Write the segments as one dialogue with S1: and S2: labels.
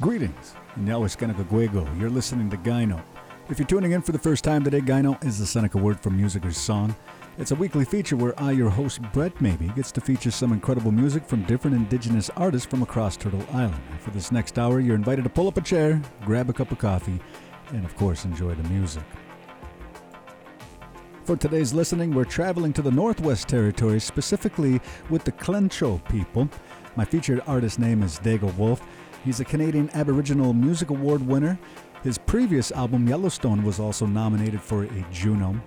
S1: Greetings, Inyawa Seneca Guego. You're listening to Gyno. If you're tuning in for the first time today, Gyno is the Seneca word for music or song. It's a weekly feature where I, your host, Brett Maybe, gets to feature some incredible music from different indigenous artists from across Turtle Island. And for this next hour, you're invited to pull up a chair, grab a cup of coffee, and of course, enjoy the music. For today's listening, we're traveling to the Northwest Territories, specifically with the Tlicho people. My featured artist name is Digawolf. He's a Canadian Aboriginal Music Award winner. His previous album, Yellowstone, was also nominated for a Juno.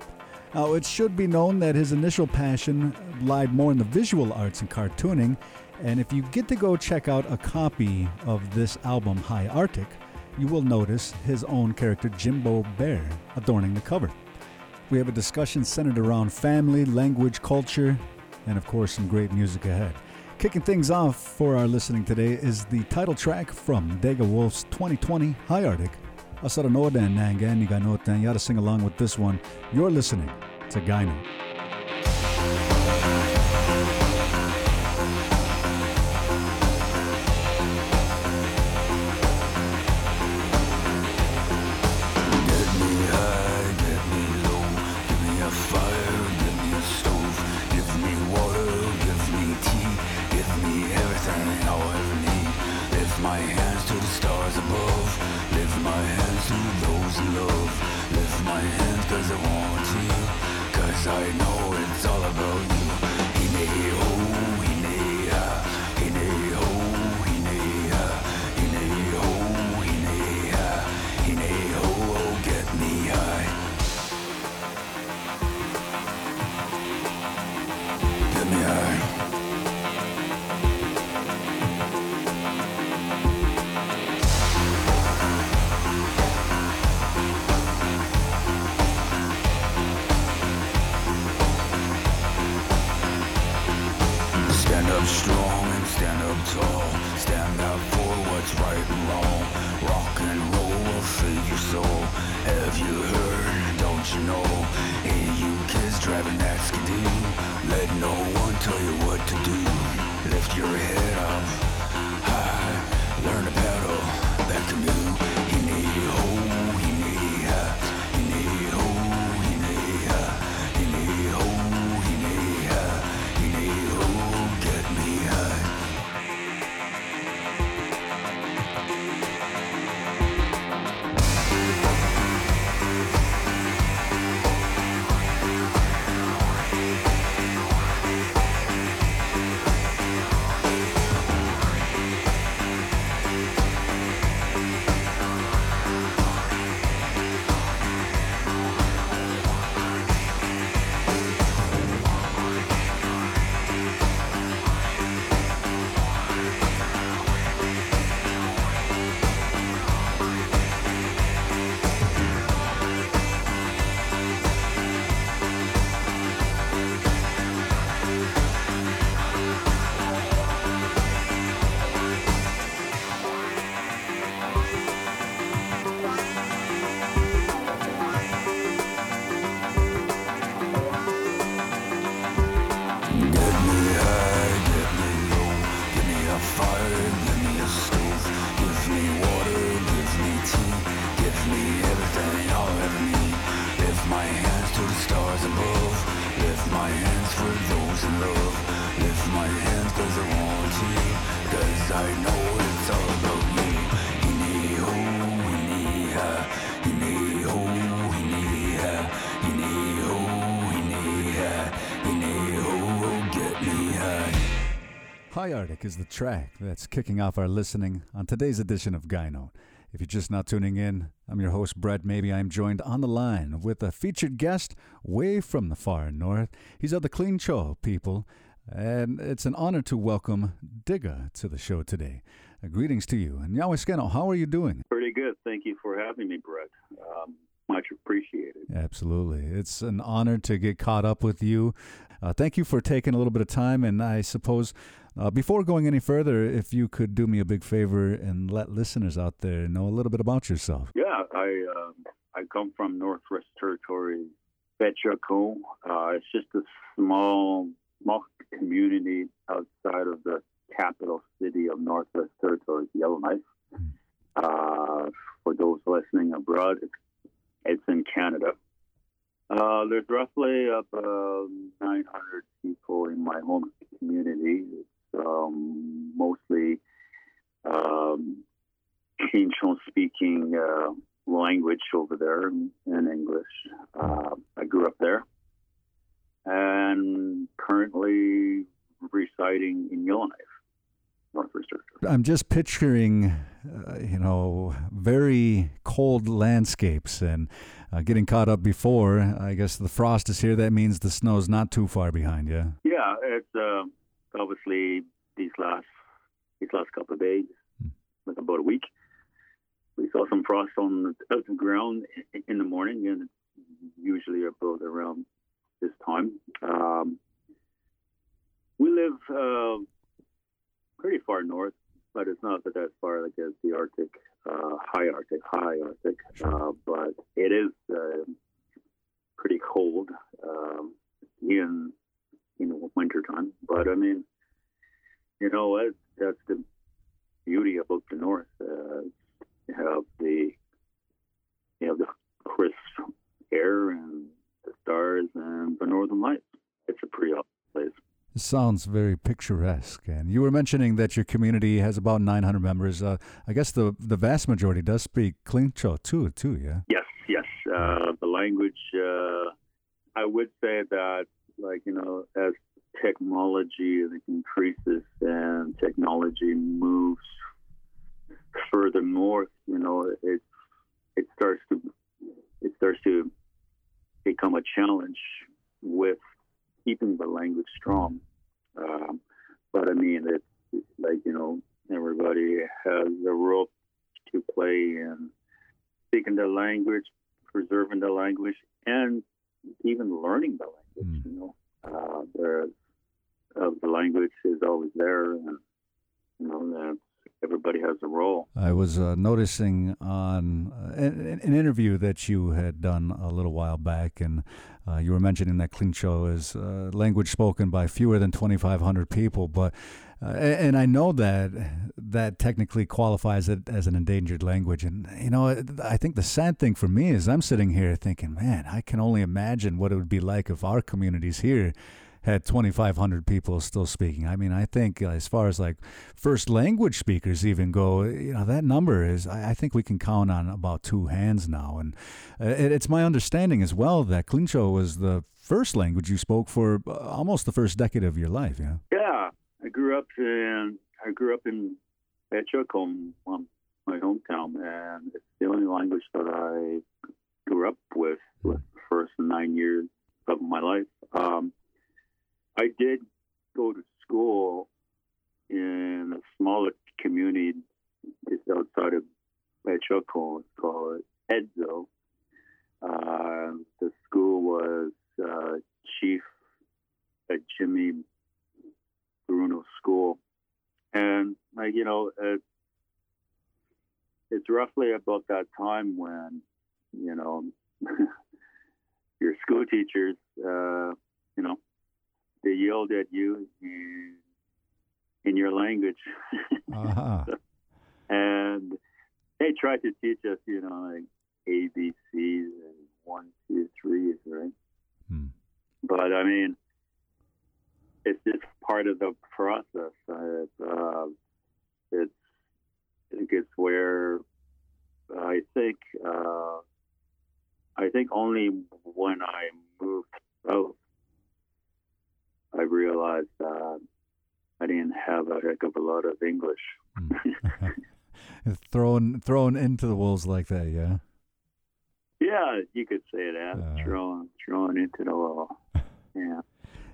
S1: Now, it should be known that his initial passion lied more in the visual arts and cartooning, and if you get to go check out a copy of this album, High Arctic, you will notice his own character, Jimbo Bear, adorning the cover. We have a discussion centered around family, language, culture, and of course, some great music ahead. Kicking things off for our listening today is the title track from Digawolf's 2020 High Arctic. Asara Noden Nangan Niganoten. You gotta sing along with this one. You're listening to Gyno.
S2: High. High
S1: Arctic is the track that's kicking off our listening on today's edition of Gyno. If you're just now tuning in, I'm your host, Brett. Maybe I'm joined on the line with a featured guest way from the far north. He's of the Tlicho people, and it's an honor to welcome Diga to the show today. Uh, greetings to you. And Yawiskeno, how are you doing?
S3: Pretty good. Thank you for having me, Brett. Um, much appreciated.
S1: Absolutely. It's an honor to get caught up with you. Uh, thank you for taking a little bit of time. And I suppose uh, before going any further, if you could do me a big favor and let listeners out there know a little bit about yourself.
S3: Yeah, I um, I come from Northwest Territory, Behchoko. Uh, it's just a small small community outside of the capital city of Northwest Territories, Yellowknife. Uh, for those listening abroad, it's, it's in Canada. Uh, there's roughly about 900 people in my home community. It's um, mostly um, speaking uh, language over there in, English. Uh, I grew up there and currently in Yellowknife. Northwest
S1: I'm just picturing, uh, you know, very cold landscapes and uh, getting caught up before. I guess the frost is here. That means the snow's not too far behind you.
S3: Yeah, it's uh, obviously these last these last couple of days, hmm. like about a week. We saw some frost on the, the ground in the morning, and usually about around this time. Um, we live uh, pretty far north, but it's not that far like as the Arctic, uh, high Arctic, high Arctic. Uh, but it is uh, pretty cold um, in in winter time. But I mean, you know what? That's the beauty about the north. Uh, you have the you have the crisp air and the stars and the northern lights. It's a pretty awesome place.
S1: Sounds very picturesque. And you were mentioning that your community has about 900 members. Uh, I guess the the vast majority does speak Tlicho too, too, yeah?
S3: Yes, yes. Uh, the language, uh, I would say that, like, you know, as technology increases and technology moves further north, you know, it, it starts to it starts to become a challenge with keeping the language strong. Um, but I mean, it's like, you know, everybody has a role to play in speaking the language, preserving the language, and even learning the language. Mm. You know, uh, there's uh, the language is always there, and you know that everybody has a role.
S1: I was uh, noticing on uh, an, an, interview that you had done a little while back, and uh, you were mentioning that Tlicho is uh, language spoken by fewer than 2,500 people, but uh, and I know that that technically qualifies it as an endangered language. And you know, I think the sad thing for me is I'm sitting here thinking, man, I can only imagine what it would be like if our communities here had 2,500 people still speaking. I mean, I think uh, as far as like first language speakers even go, you know, that number is, I, think we can count on about two hands now. And uh, it's my understanding as well that Tlicho was the first language you spoke for uh, almost the first decade of your life. Yeah.
S3: Yeah. I grew up in, I grew up in Behchoko, um, my hometown, and it's the only language that I grew up with, with the first nine years of my life. Um, I did go to school in a smaller community just outside of. It's called Edzo. Uh, the school was uh, Chief at Jimmy Bruneau School. And, like, you know, it's, it's roughly about that time when, you know, your school teachers, uh, you know, they yelled at you in, in your language. uh-huh. and they tried to teach us, you know, like ABCs and one, two, threes, right? Hmm. But I mean, it's just part of the process. Uh, uh, it's, I think it's where I think, uh, I think only when I moved out I realized uh, I didn't have a heck of a lot of English.
S1: Hmm. thrown thrown into the wolves like that, yeah.
S3: Yeah, you could say that. Uh, thrown thrown into the wall. Yeah.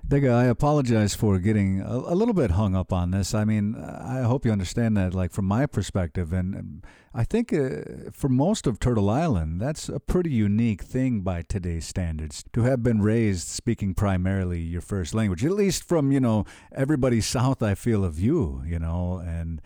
S1: Diga, I apologize for getting a, a, little bit hung up on this. I mean, I hope you understand that, like, from my perspective, and, I think uh, for most of Turtle Island, that's a pretty unique thing by today's standards to have been raised speaking primarily your first language, at least from, you know, everybody south, I feel, of you, you know, and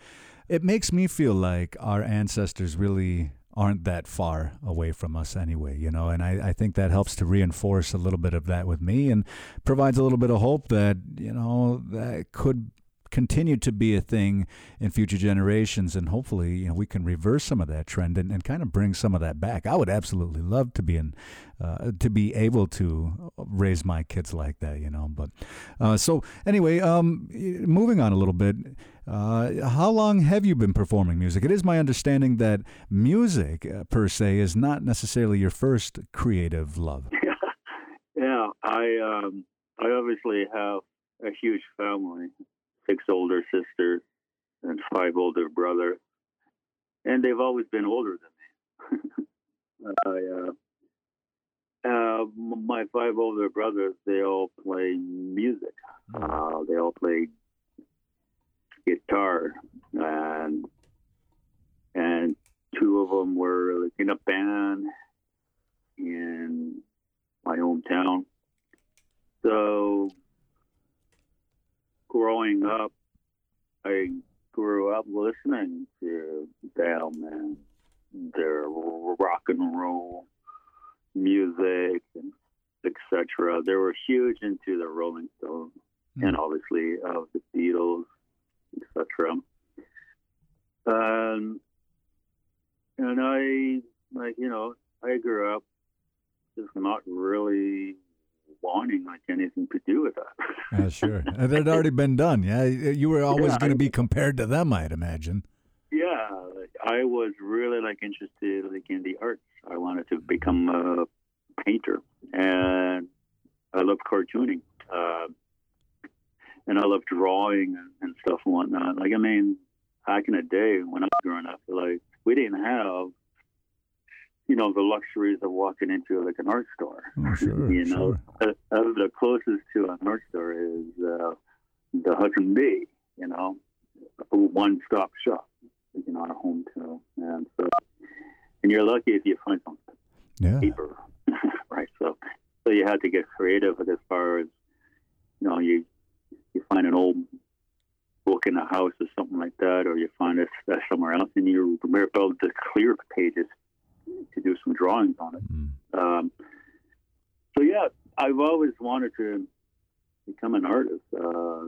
S1: it makes me feel like our ancestors really aren't that far away from us anyway, you know, and I, I think that helps to reinforce a little bit of that with me and provides a little bit of hope that, you know, that could continue to be a thing in future generations, and hopefully, you know, we can reverse some of that trend and, and kind of bring some of that back. I would absolutely love to be in, uh, to be able to raise my kids like that, you know. But uh, so anyway, um, moving on a little bit. Uh, how long have you been performing music? It is my understanding that music, uh, per se, is not necessarily your first creative love.
S3: yeah, I um, I obviously have a huge family, six older sisters and five older brothers, and they've always been older than me. I, uh, uh, my five older brothers, they all play music. Hmm. Uh, they all play guitar, and and two of them were in a band in my hometown. So growing up, I grew up listening to and their rock and roll music and etc. They were huge into the Rolling Stones mm. and obviously of the Beatles, etc. Um, and I, like you know, I grew up just not really wanting like anything to do with that.
S1: yeah, sure. It had already been done. Yeah, you were always yeah, going to be compared to them, I'd imagine.
S3: Yeah, like, I was really like interested like in the arts. I wanted to become a painter, and I loved cartooning, uh, and I loved drawing and, and stuff and whatnot. Like I mean, back in the day when I was growing up, like we didn't have you know, the luxuries of walking into like an art store.
S1: Oh, sure,
S3: you know,
S1: sure.
S3: uh, the closest to an art store is uh, the Hudson Bay. You know, one-stop shop. You know, our hometown, and so, and you're lucky if you find something
S1: yeah.
S3: cheaper, right? So, so you had to get creative as far as you know, you you find an old book in a house or something like that, or you find it somewhere else, and you able to clear the pages to do some drawings on it. Mm. Um, so yeah, I've always wanted to become an artist, uh,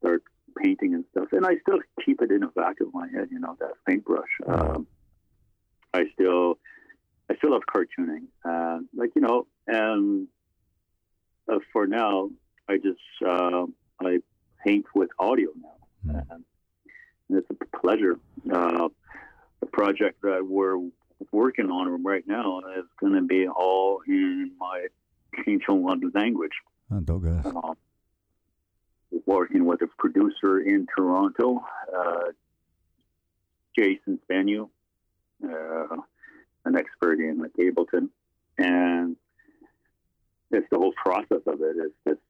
S3: start painting and stuff, and I still keep it in the back of my head. You know that paintbrush. Um, I still, I still love cartooning. Uh, like you know, and uh, for now, I just uh, I paint with audio now, mm. and it's a pleasure. Uh, the project that we're working on them right now is going to be all in my Tlicho language.
S1: Oh, uh,
S3: working with a producer in Toronto, uh, Jason Spanu, uh, an expert in like Ableton, and it's the whole process of it is just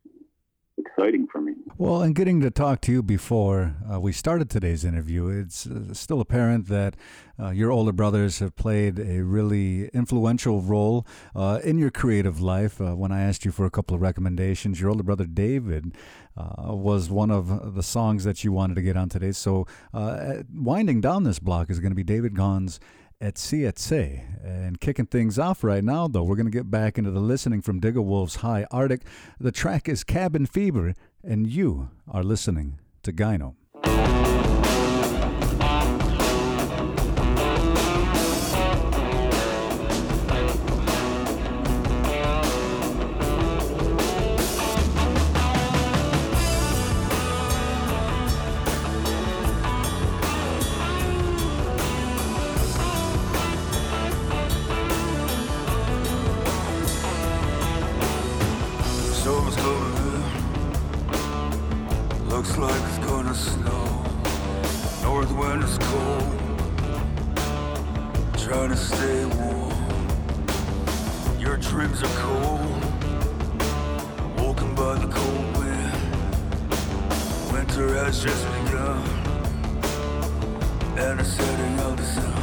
S3: exciting for me.
S1: Well, and getting to talk to you before uh, we started today's interview, it's uh, still apparent that uh, your older brothers have played a really influential role uh, in your creative life. Uh, when I asked you for a couple of recommendations, your older brother David uh, was one of the songs that you wanted to get on today. So, winding down this block is going to be David Gon's Etsy Etsy. And kicking things off right now, though, we're going to get back into the listening from Digawolf's High Arctic. The track is Cabin Fever, and you are listening to Gyno.
S4: trying to stay warm. Your dreams are cold, walking by the cold wind. Winter has just begun, and it's setting out the sun.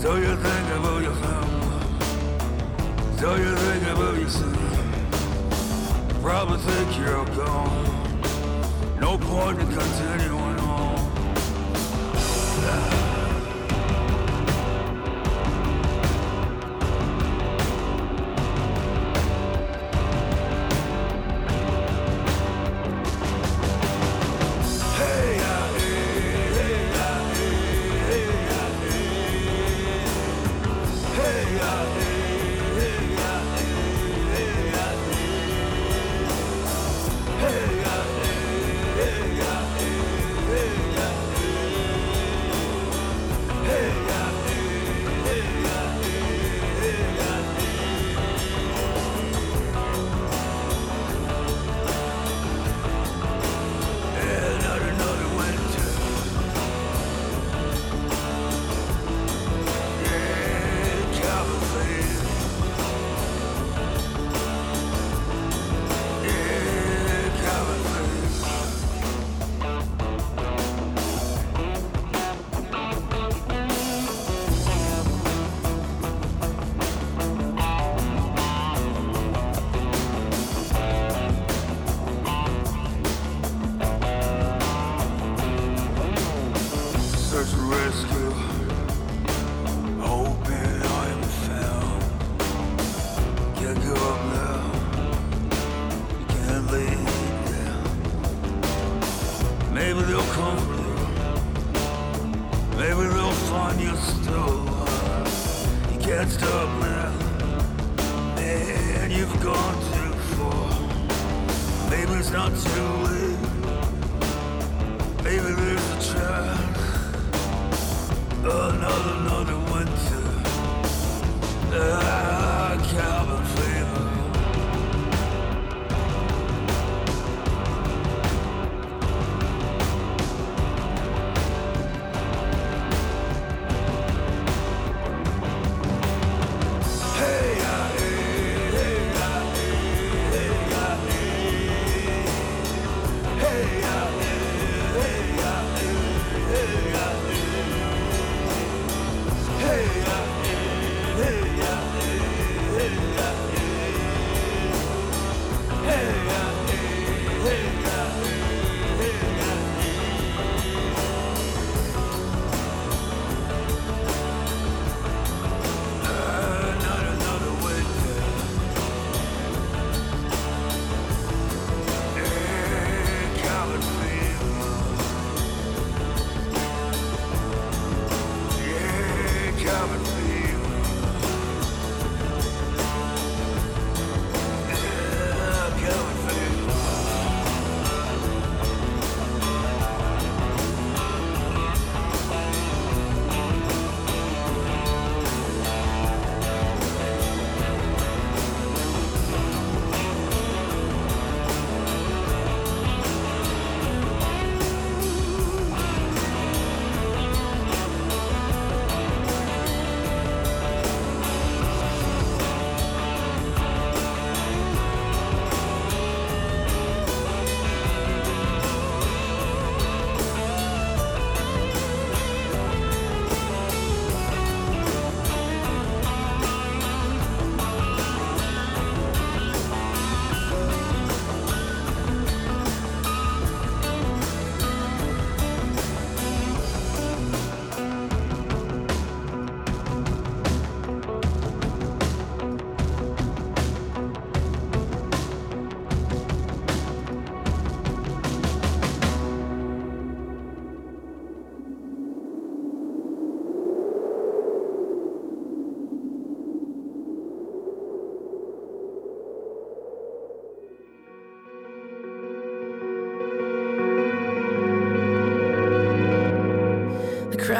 S4: So you think about your family, so you think about your. Probably think you're gone. No point in continuing
S2: on.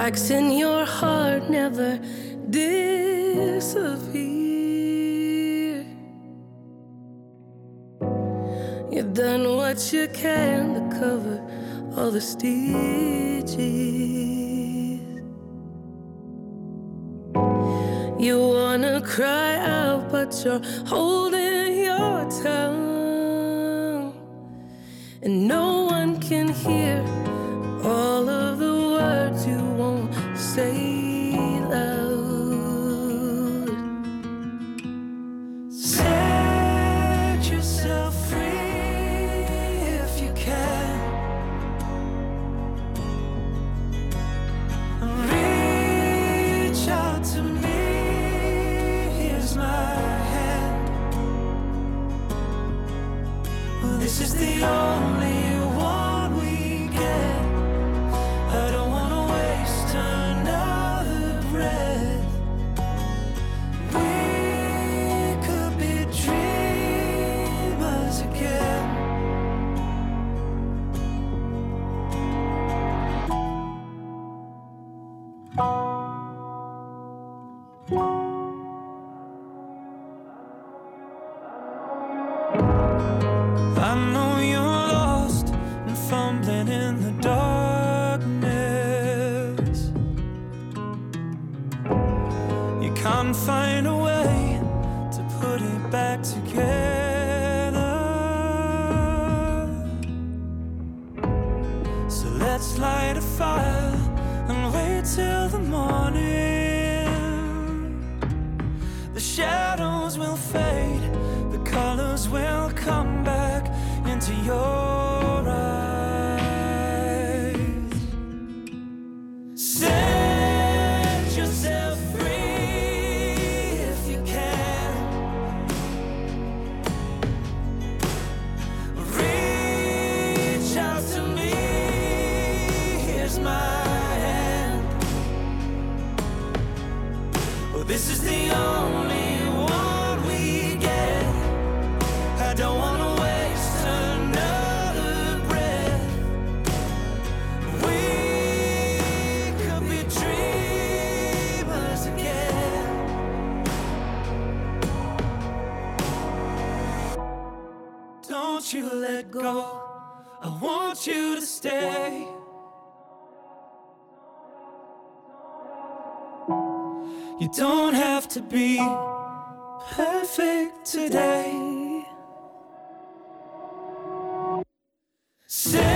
S2: cracks in your heart never disappear. You've done what you can to cover all the stitches. You wanna cry out, but you're holding. afraid stay. You don't have to be perfect today. Set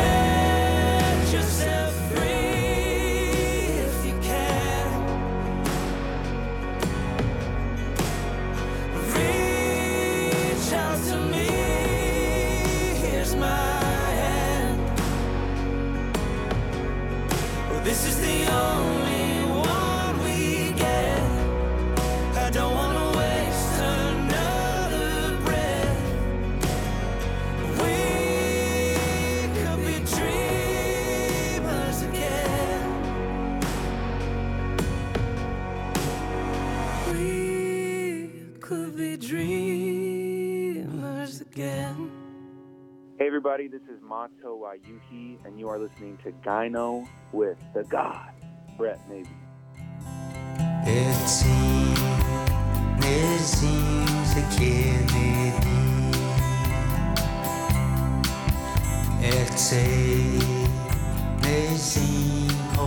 S5: Mato Ayuhi, and you are listening to Gyno with the God, Brett Maybe.
S6: Esse nezinho kennedy Esse nezinho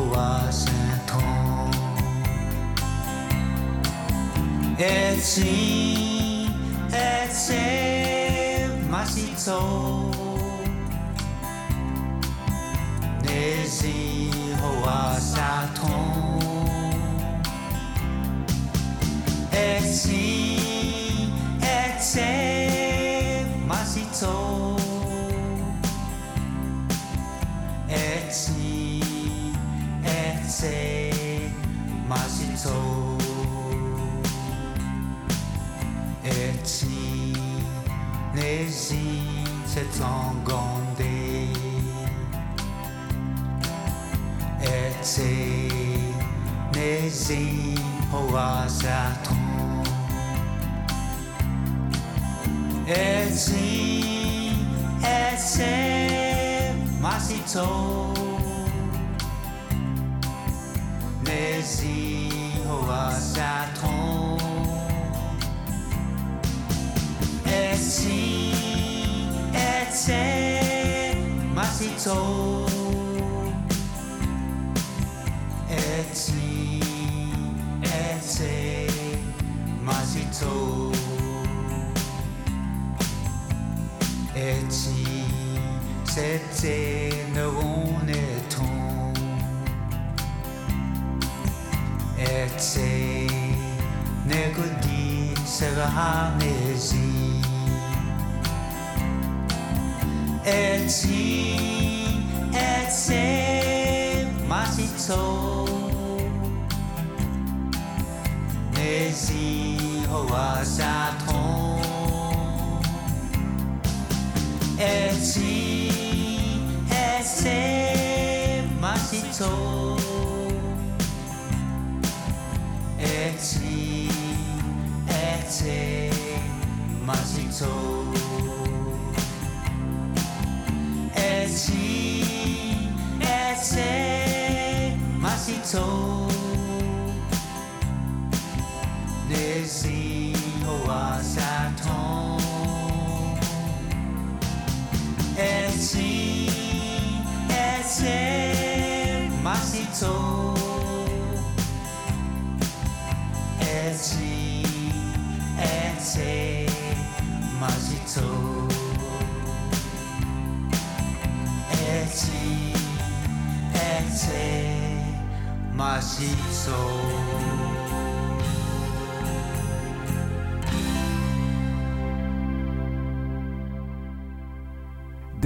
S6: Et si, et désir au Satan. Exi, exe, masito. Exi, exe, masito. Exi, nezi, setan. Nezi, Oasaton. Etsy, Etsy, Masito. Nezi, c'était neuroneton. Etsy, negodi serahamezi. Etsy, Etsy, masito. Nezi hoasaton. At sige, at tage mig sit tog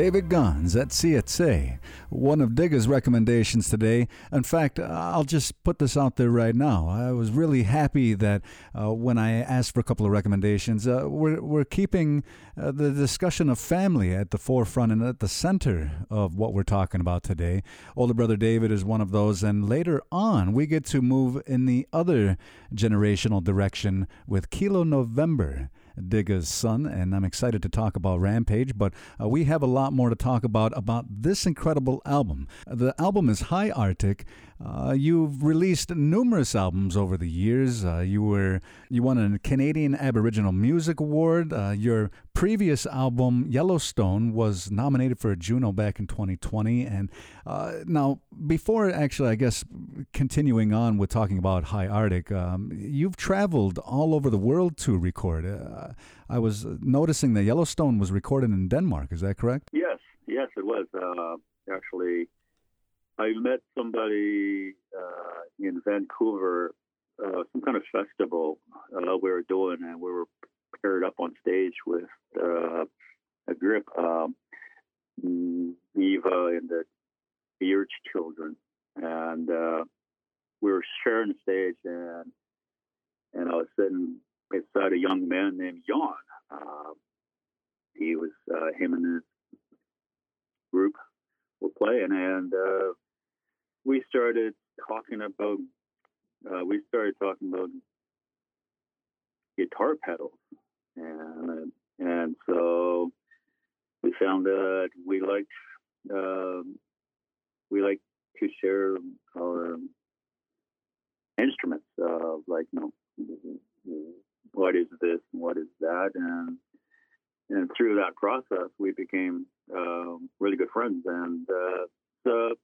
S1: David Gons at CSA, one of Diga's recommendations today. In fact, I'll just put this out there right now. I was really happy that uh, when I asked for a couple of recommendations, uh, we're, we're keeping uh, the discussion of family at the forefront and at the center of what we're talking about today. Older brother David is one of those, and later on, we get to move in the other generational direction with Kilo November. Diga's son, and I'm excited to talk about Rampage. But uh, we have a lot more to talk about about this incredible album. The album is High Arctic. Uh, you've released numerous albums over the years. Uh, you were you won a Canadian Aboriginal Music Award. Uh, your previous album Yellowstone was nominated for a Juno back in 2020. And uh, now, before actually, I guess continuing on with talking about High Arctic, um, you've traveled all over the world to record. Uh, I was noticing that Yellowstone was recorded in Denmark. Is that correct?
S3: Yes, yes, it was. Actually, I met somebody uh, in Vancouver, uh, some kind of festival uh, we were doing, and we were paired up on stage with uh, a group, um, Eva and the Beard children, and uh, we were sharing the stage, and and I was sitting beside a young man named Jan. Uh, he was uh, him and his group were playing, and we started talking about uh, we started talking about guitar pedals, and and so we found that we liked um, we like to share our instruments, uh, like you know what is this and what is that, and and through that process we became uh, really good friends, and uh, so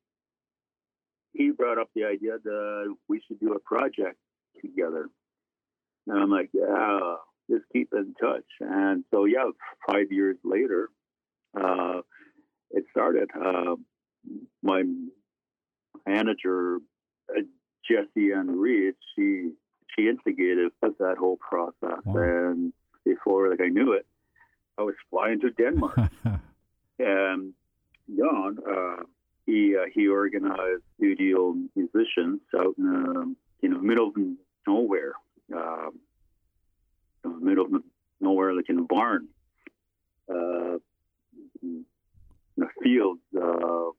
S3: he brought up the idea that we should do a project together. And I'm like, yeah, just keep in touch. And so, yeah, five years later, uh, it started. Uh, my manager, uh, Jessie Ann Reed, she she instigated that whole process. Wow. And before like I knew it, I was flying to Denmark. and Jan, uh, he uh, he organized studio musicians out in um, you know middle of nowhere, uh, middle of nowhere, like in a barn, uh, in a field uh,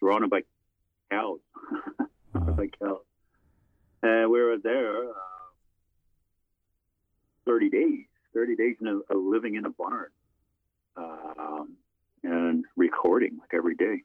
S3: surrounded by cows, uh-huh. by cows, and we were there uh, thirty days, thirty days in a, a living in a barn, um, and recording like every day.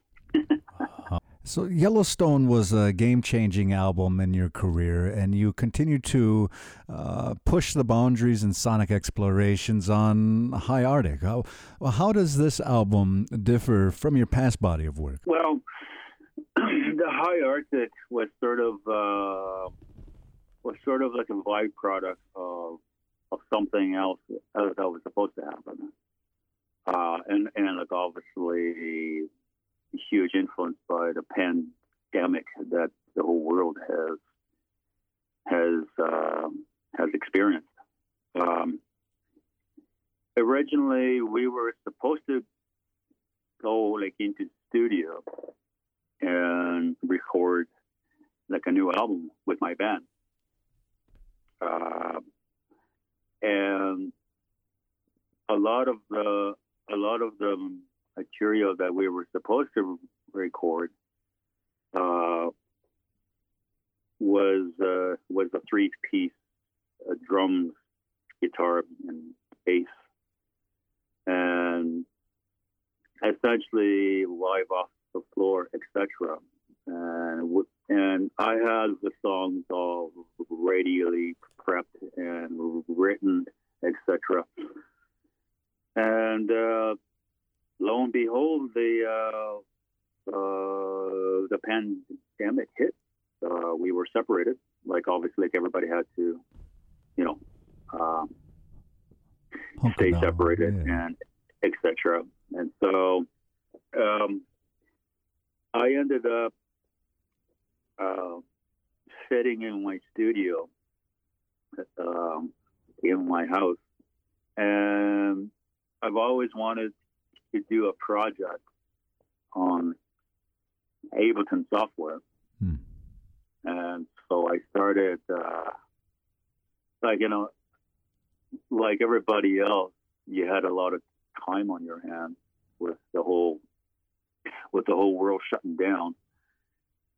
S1: So Yellowstone was a game-changing album in your career, and you continue to uh, push the boundaries in sonic explorations on High Arctic. How, how does this album differ from your past body of work?
S3: Well, the High Arctic was sort of uh, was sort of like a byproduct of of something else that was supposed to happen, uh, and and like obviously huge influence by the pandemic that the whole world has has um, has experienced. Um, originally, we were supposed to go like into studio and record like a new album with my band, uh, and a lot of the a lot of the material that we were supposed to record uh, was uh, was a three piece uh, drums, guitar, and bass, and essentially live off the floor, etc. And and I had the songs all radially prepped and written, etc. And uh, lo and behold, the uh, uh, the pandemic hit. Uh, we were separated. Like obviously, like everybody had to, you know, um, stay down. separated yeah. and etc. And so um, I ended up uh, sitting in my studio um, in my house, and I've always wanted to do a project on Ableton software.
S1: Hmm.
S3: And so I started, uh, like, you know, like everybody else, you had a lot of time on your hands with the whole, with the whole world shutting down.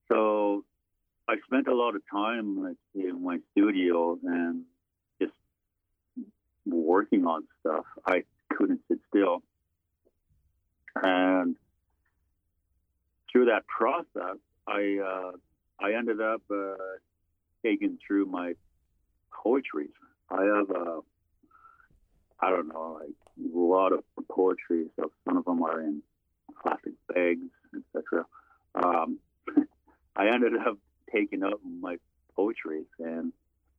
S3: So I spent a lot of time like, in my studio and working on stuff. I couldn't sit still. And through that process, I uh, I ended up uh, taking through my poetry. I have a I don't know like a lot of poetry. So some of them are in plastic bags, etc. Um, I ended up taking up my poetry and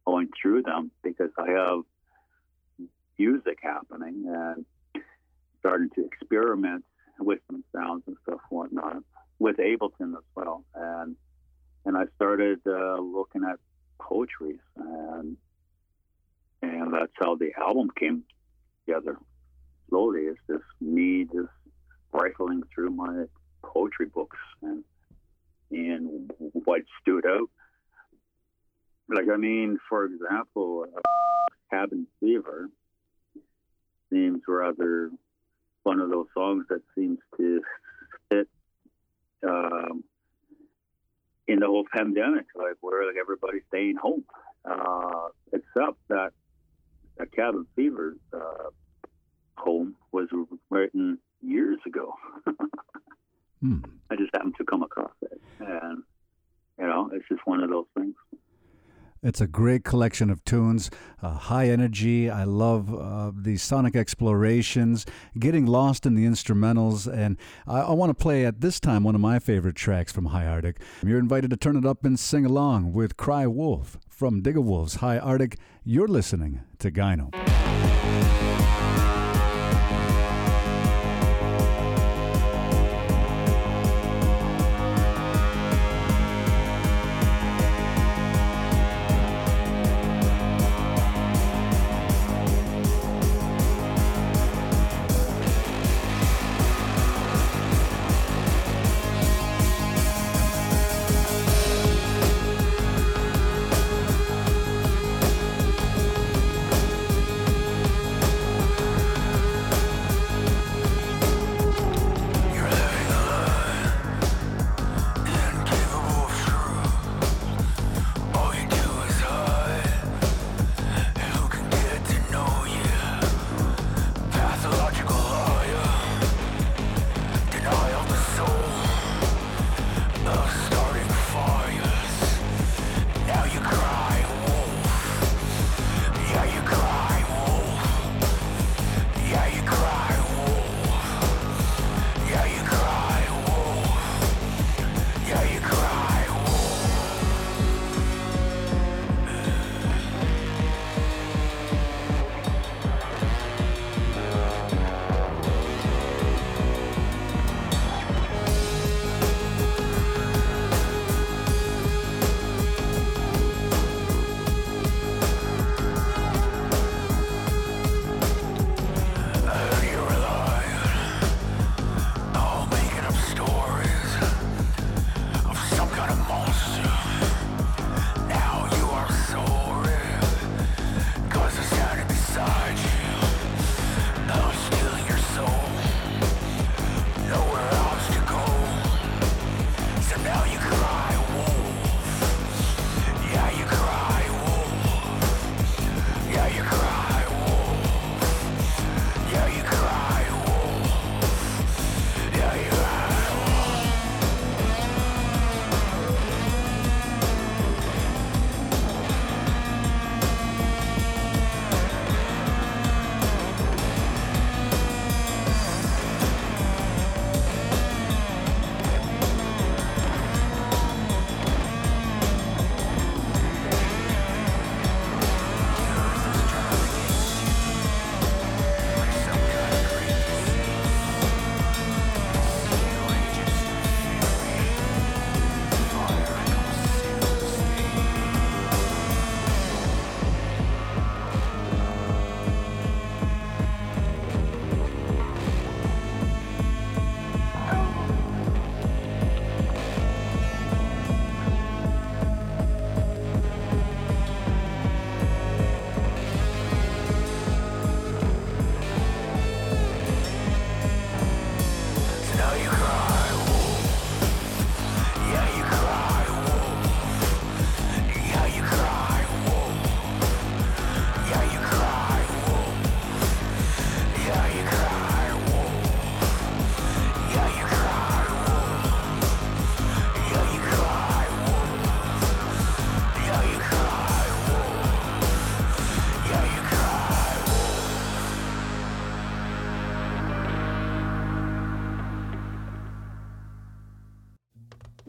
S3: going through them because I have music happening and started to experiment with some sounds and stuff whatnot with Ableton as well. And and I started uh, looking at poetry and and that's how the album came together. Slowly, it's just me just rifling through my poetry books and and what stood out. Like I mean, for example, uh, Cabin Fever seems rather one of those songs that seems to fit um, in the whole pandemic, like where like everybody's staying home, uh, except that a cabin fever uh, home was written years ago.
S1: Hmm.
S3: I just happened to come across it, and you know, it's just one of those things.
S1: It's a great collection of tunes, uh, high energy. I love uh, the sonic explorations, getting lost in the instrumentals. And I, I want to play at this time one of my favorite tracks from High Arctic. You're invited to turn it up and sing along with Cry Wolf from Digawolf's High Arctic. You're listening to Gyno.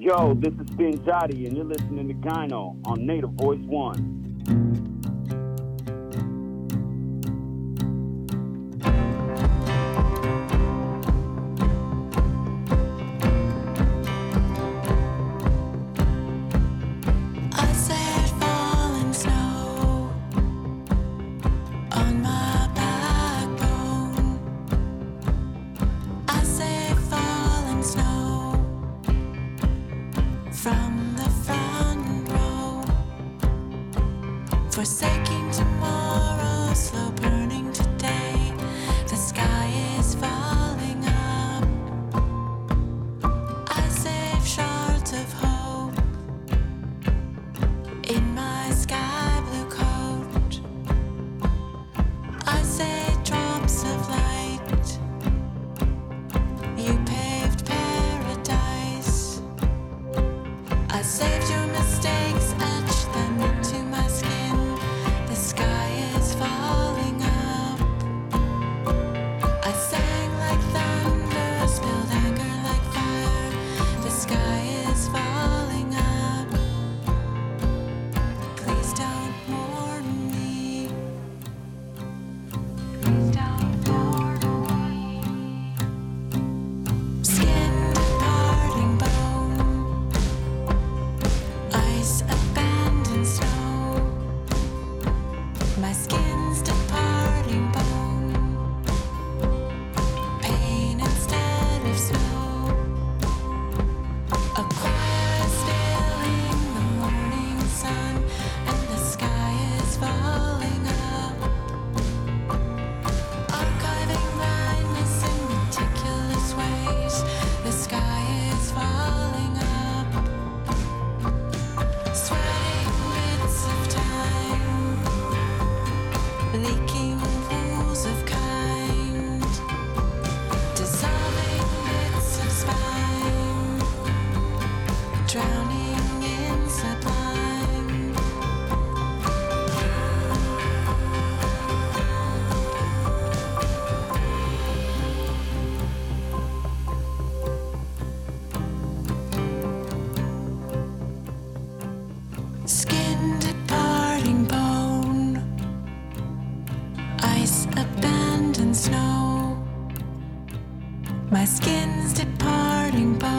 S7: Yo, this is Ben Jody, and you're listening to Gyno on Native Voice One.
S8: skinned departing bone, ice abandoned snow. My skin's departing bone.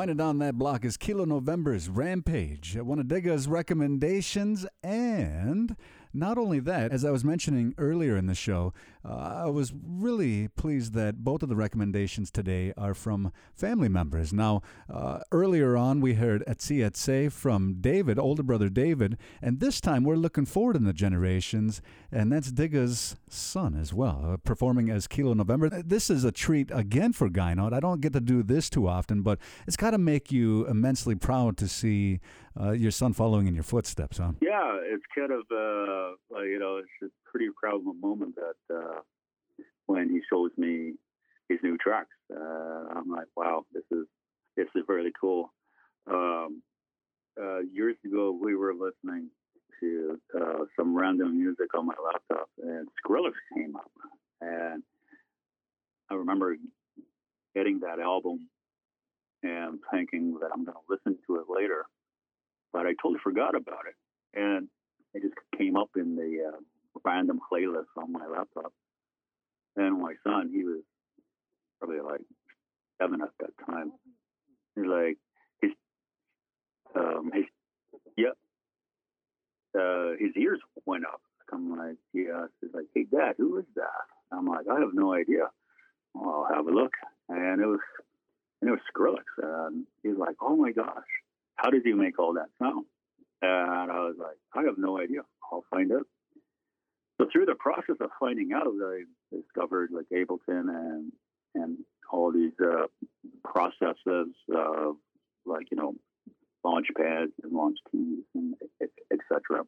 S1: Winding down that block is Kilo November's Rampage, one of Diga's recommendations, and not only that, as I was mentioning earlier in the show, uh, I was really pleased that both of the recommendations today are from family members. Now, uh, earlier on, we heard Etsi Etse from David, older brother David, and this time we're looking forward in the generations, and that's Diga's son as well, uh, performing as Kilo November. This is a treat again for Ghost Note. I don't get to do this too often, but it's got to make you immensely proud to see uh, your son following in your footsteps, huh?
S3: Yeah, it's kind of uh, you know, it's a pretty proud moment that uh, when he shows me his new tracks, uh, I'm like, wow, this is this is really cool. Um, uh, years ago, we were listening to uh, some random music on my laptop, and Skrillex came up, and I remember getting that album and thinking that I'm going to listen to it later but I totally forgot about it. And it just came up in the uh, random playlist on my laptop. And my son, he was probably like seven at that time. He's like, his, um, his, yep, uh, his ears went up. I'm like, yeah. He's like, hey, Dad, who is that? I'm like, I have no idea. Well, I'll have a look. And it was, and it was Skrillex. And he's like, oh my gosh how did you make all that sound? And I was like, I have no idea. I'll find out. So through the process of finding out, I discovered like Ableton and and all these uh, processes of like you know launch pads and launch keys and etc.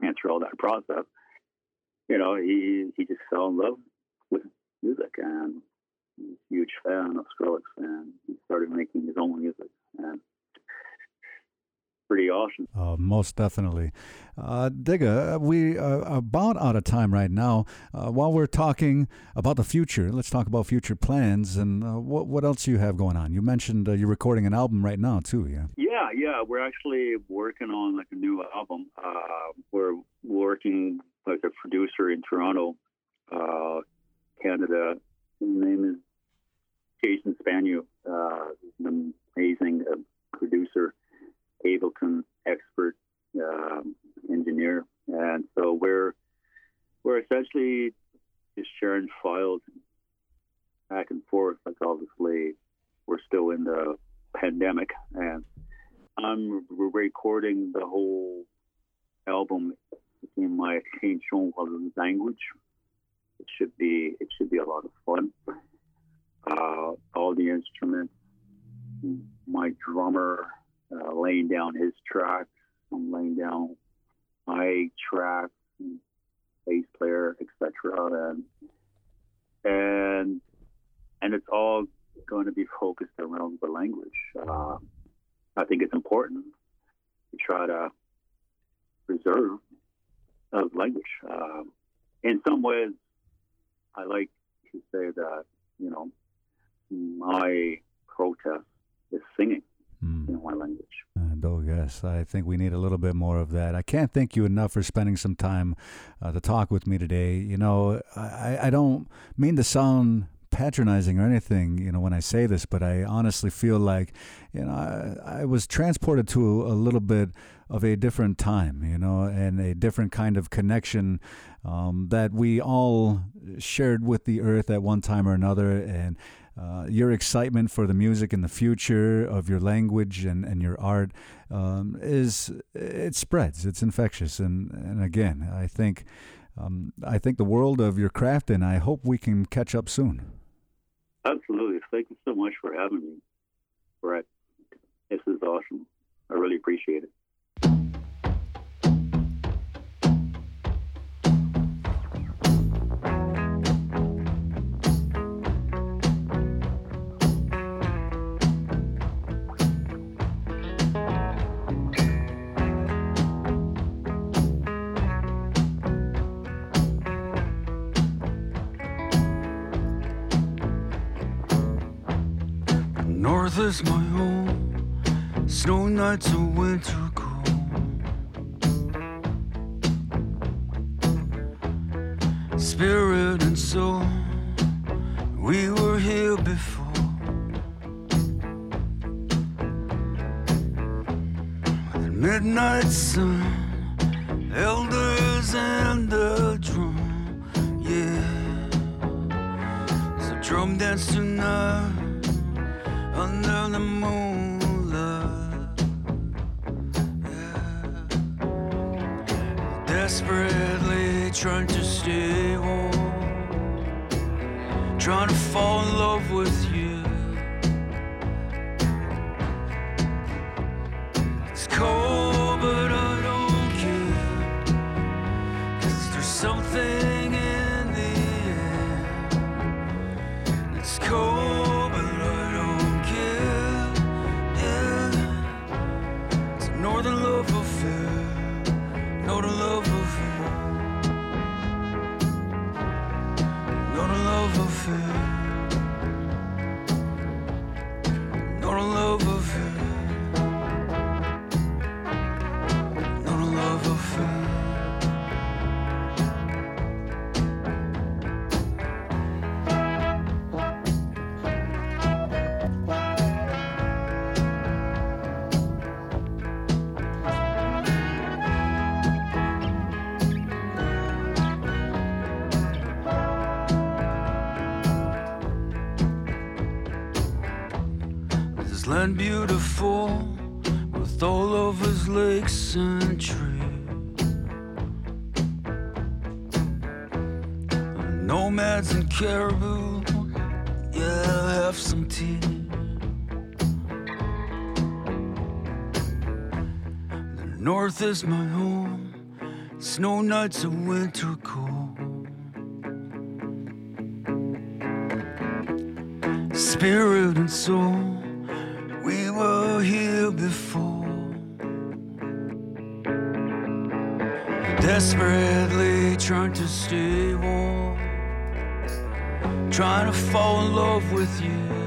S3: And through all that process, you know, he he just fell in love with music and he's a huge fan of Skrillex and he started making his own music and pretty awesome.
S1: Uh, most definitely. Uh, Diga, we are about out of time right now. Uh, while we're talking about the future, let's talk about future plans and uh, what what else you have going on. You mentioned uh, you're recording an album right now too, yeah?
S3: Yeah, yeah. We're actually working on like a new album. Uh, we're working like a producer in Toronto, Canada. His name is Jason Spanu. he's an amazing producer Ableton expert um, engineer, and so we're we're essentially just sharing files back and forth. Like obviously, we're still in the pandemic, and I'm recording the whole album in my Tlicho language. It should be it should be a lot of fun. Uh, all the instruments, my drummer, uh, laying down his tracks. I'm laying down my tracks, bass player, etc. And and and it's all going to be focused around the language. Uh, I think it's important to try to preserve the language. Uh, in some ways, I like to say that you know my protest is singing
S1: Mm.
S3: in my language.
S1: Oh, yes, I think we need a little bit more of that. I can't thank you enough for spending some time uh, to talk with me today. You know, I, I don't mean to sound patronizing or anything, you know, when I say this, but I honestly feel like, you know, I, I was transported to a, a little bit of a different time, you know, and a different kind of connection um, that we all shared with the earth at one time or another. And uh, your excitement for the music and the future of your language and, and your art um, is it spreads. It's infectious, and and again, I think um, I think the world of your craft, and I hope we can catch up soon.
S3: Absolutely. Thank you so much for having me, Brett. This is awesome. I really appreciate it.
S2: Is my home, Snow nights of winter cold. Spirit and soul, we were here before. midnight sun, elders and the drum, yeah. So drum dance tonight under the moonlight. Desperately trying to stay warm, trying to fall in love with you. Is my home, snow nights and winter cold. Spirit and soul, we were here before. Desperately trying to stay warm, trying to fall in love with you.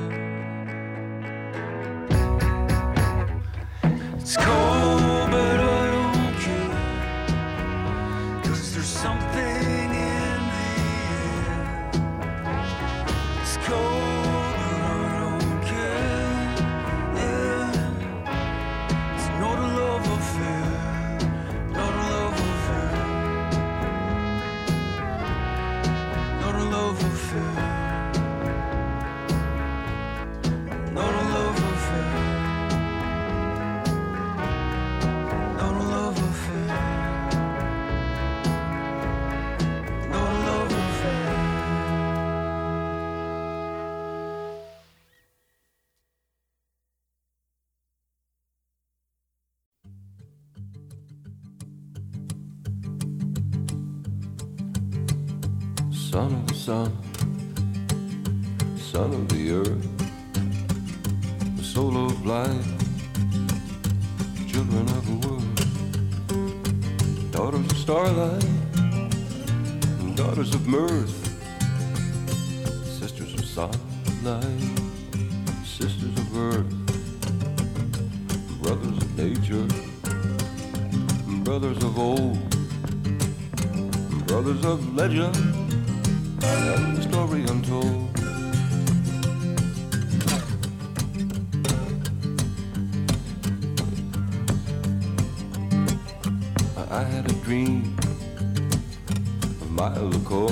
S9: Legend the story untold. I had a dream a mile ago.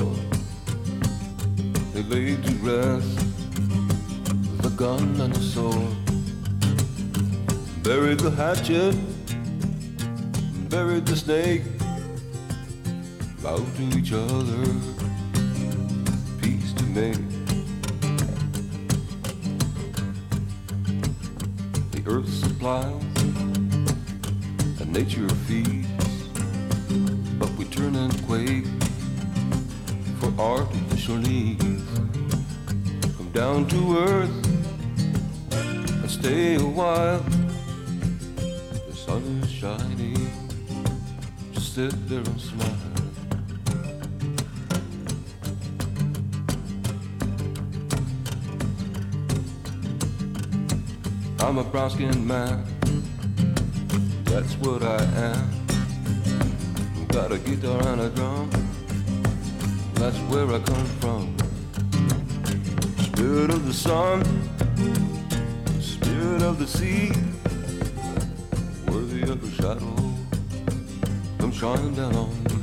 S9: They laid to rest the gun and the sword, buried the hatchet, buried the snake, bowed to each other peace to make. The earth supplies and nature feeds, but we turn and quake for artificial needs. Come down to earth and stay a while. The sun is shining, just sit there and smile. I'm a brown skinned man. That's what I am. Got a guitar and a drum. That's where I come from. Spirit of the sun, spirit of the sea, worthy other shadow come shining down on me.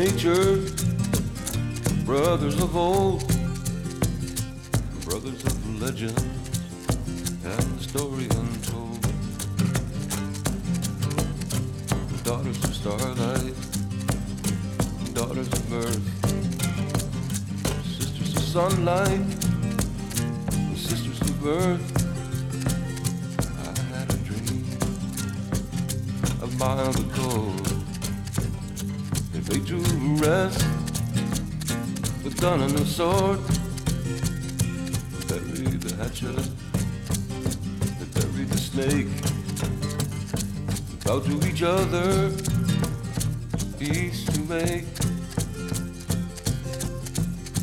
S9: Nature, brothers of old, brothers of legend, and story untold. Daughters of starlight, daughters of earth, sisters of sunlight, sisters of earth. I had a dream a mile ago. They to rest with gun and a sword. Buried the hatchet, they buried the snake. Bow to each other, peace to make.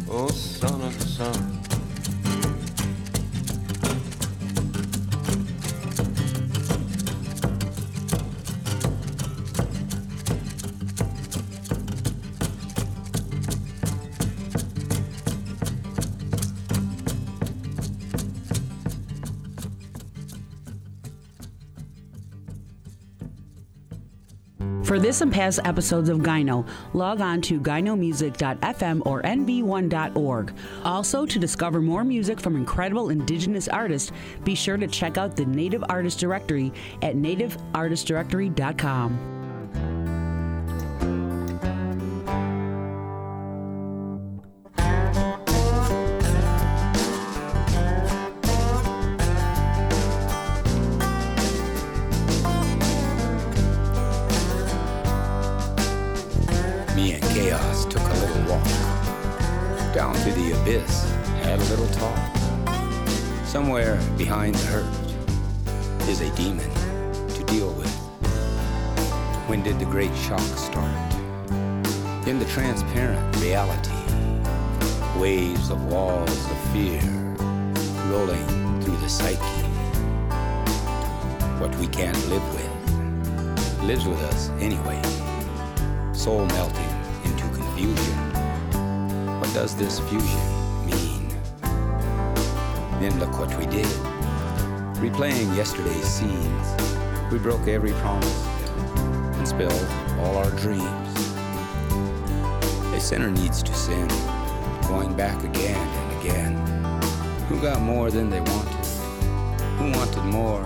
S9: Oh, son of the sun.
S10: This and past episodes of Gyno, log on to gynomusic.fm or nv1.org. Also, to discover more music from incredible indigenous artists, be sure to check out the Native Artist Directory at nativeartistdirectory.com.
S11: down to the abyss, had a little talk. Somewhere behind the hurt is a demon to deal with. When did the great shock start? In the transparent reality, waves of walls of fear rolling through the psyche. What we can't live with lives with us anyway soul melting into confusion. Does this fusion mean? Then look what we did. Replaying yesterday's scenes, we broke every promise and spilled all our dreams. A sinner needs to sin, going back again and again. Who got more than they wanted? Who wanted more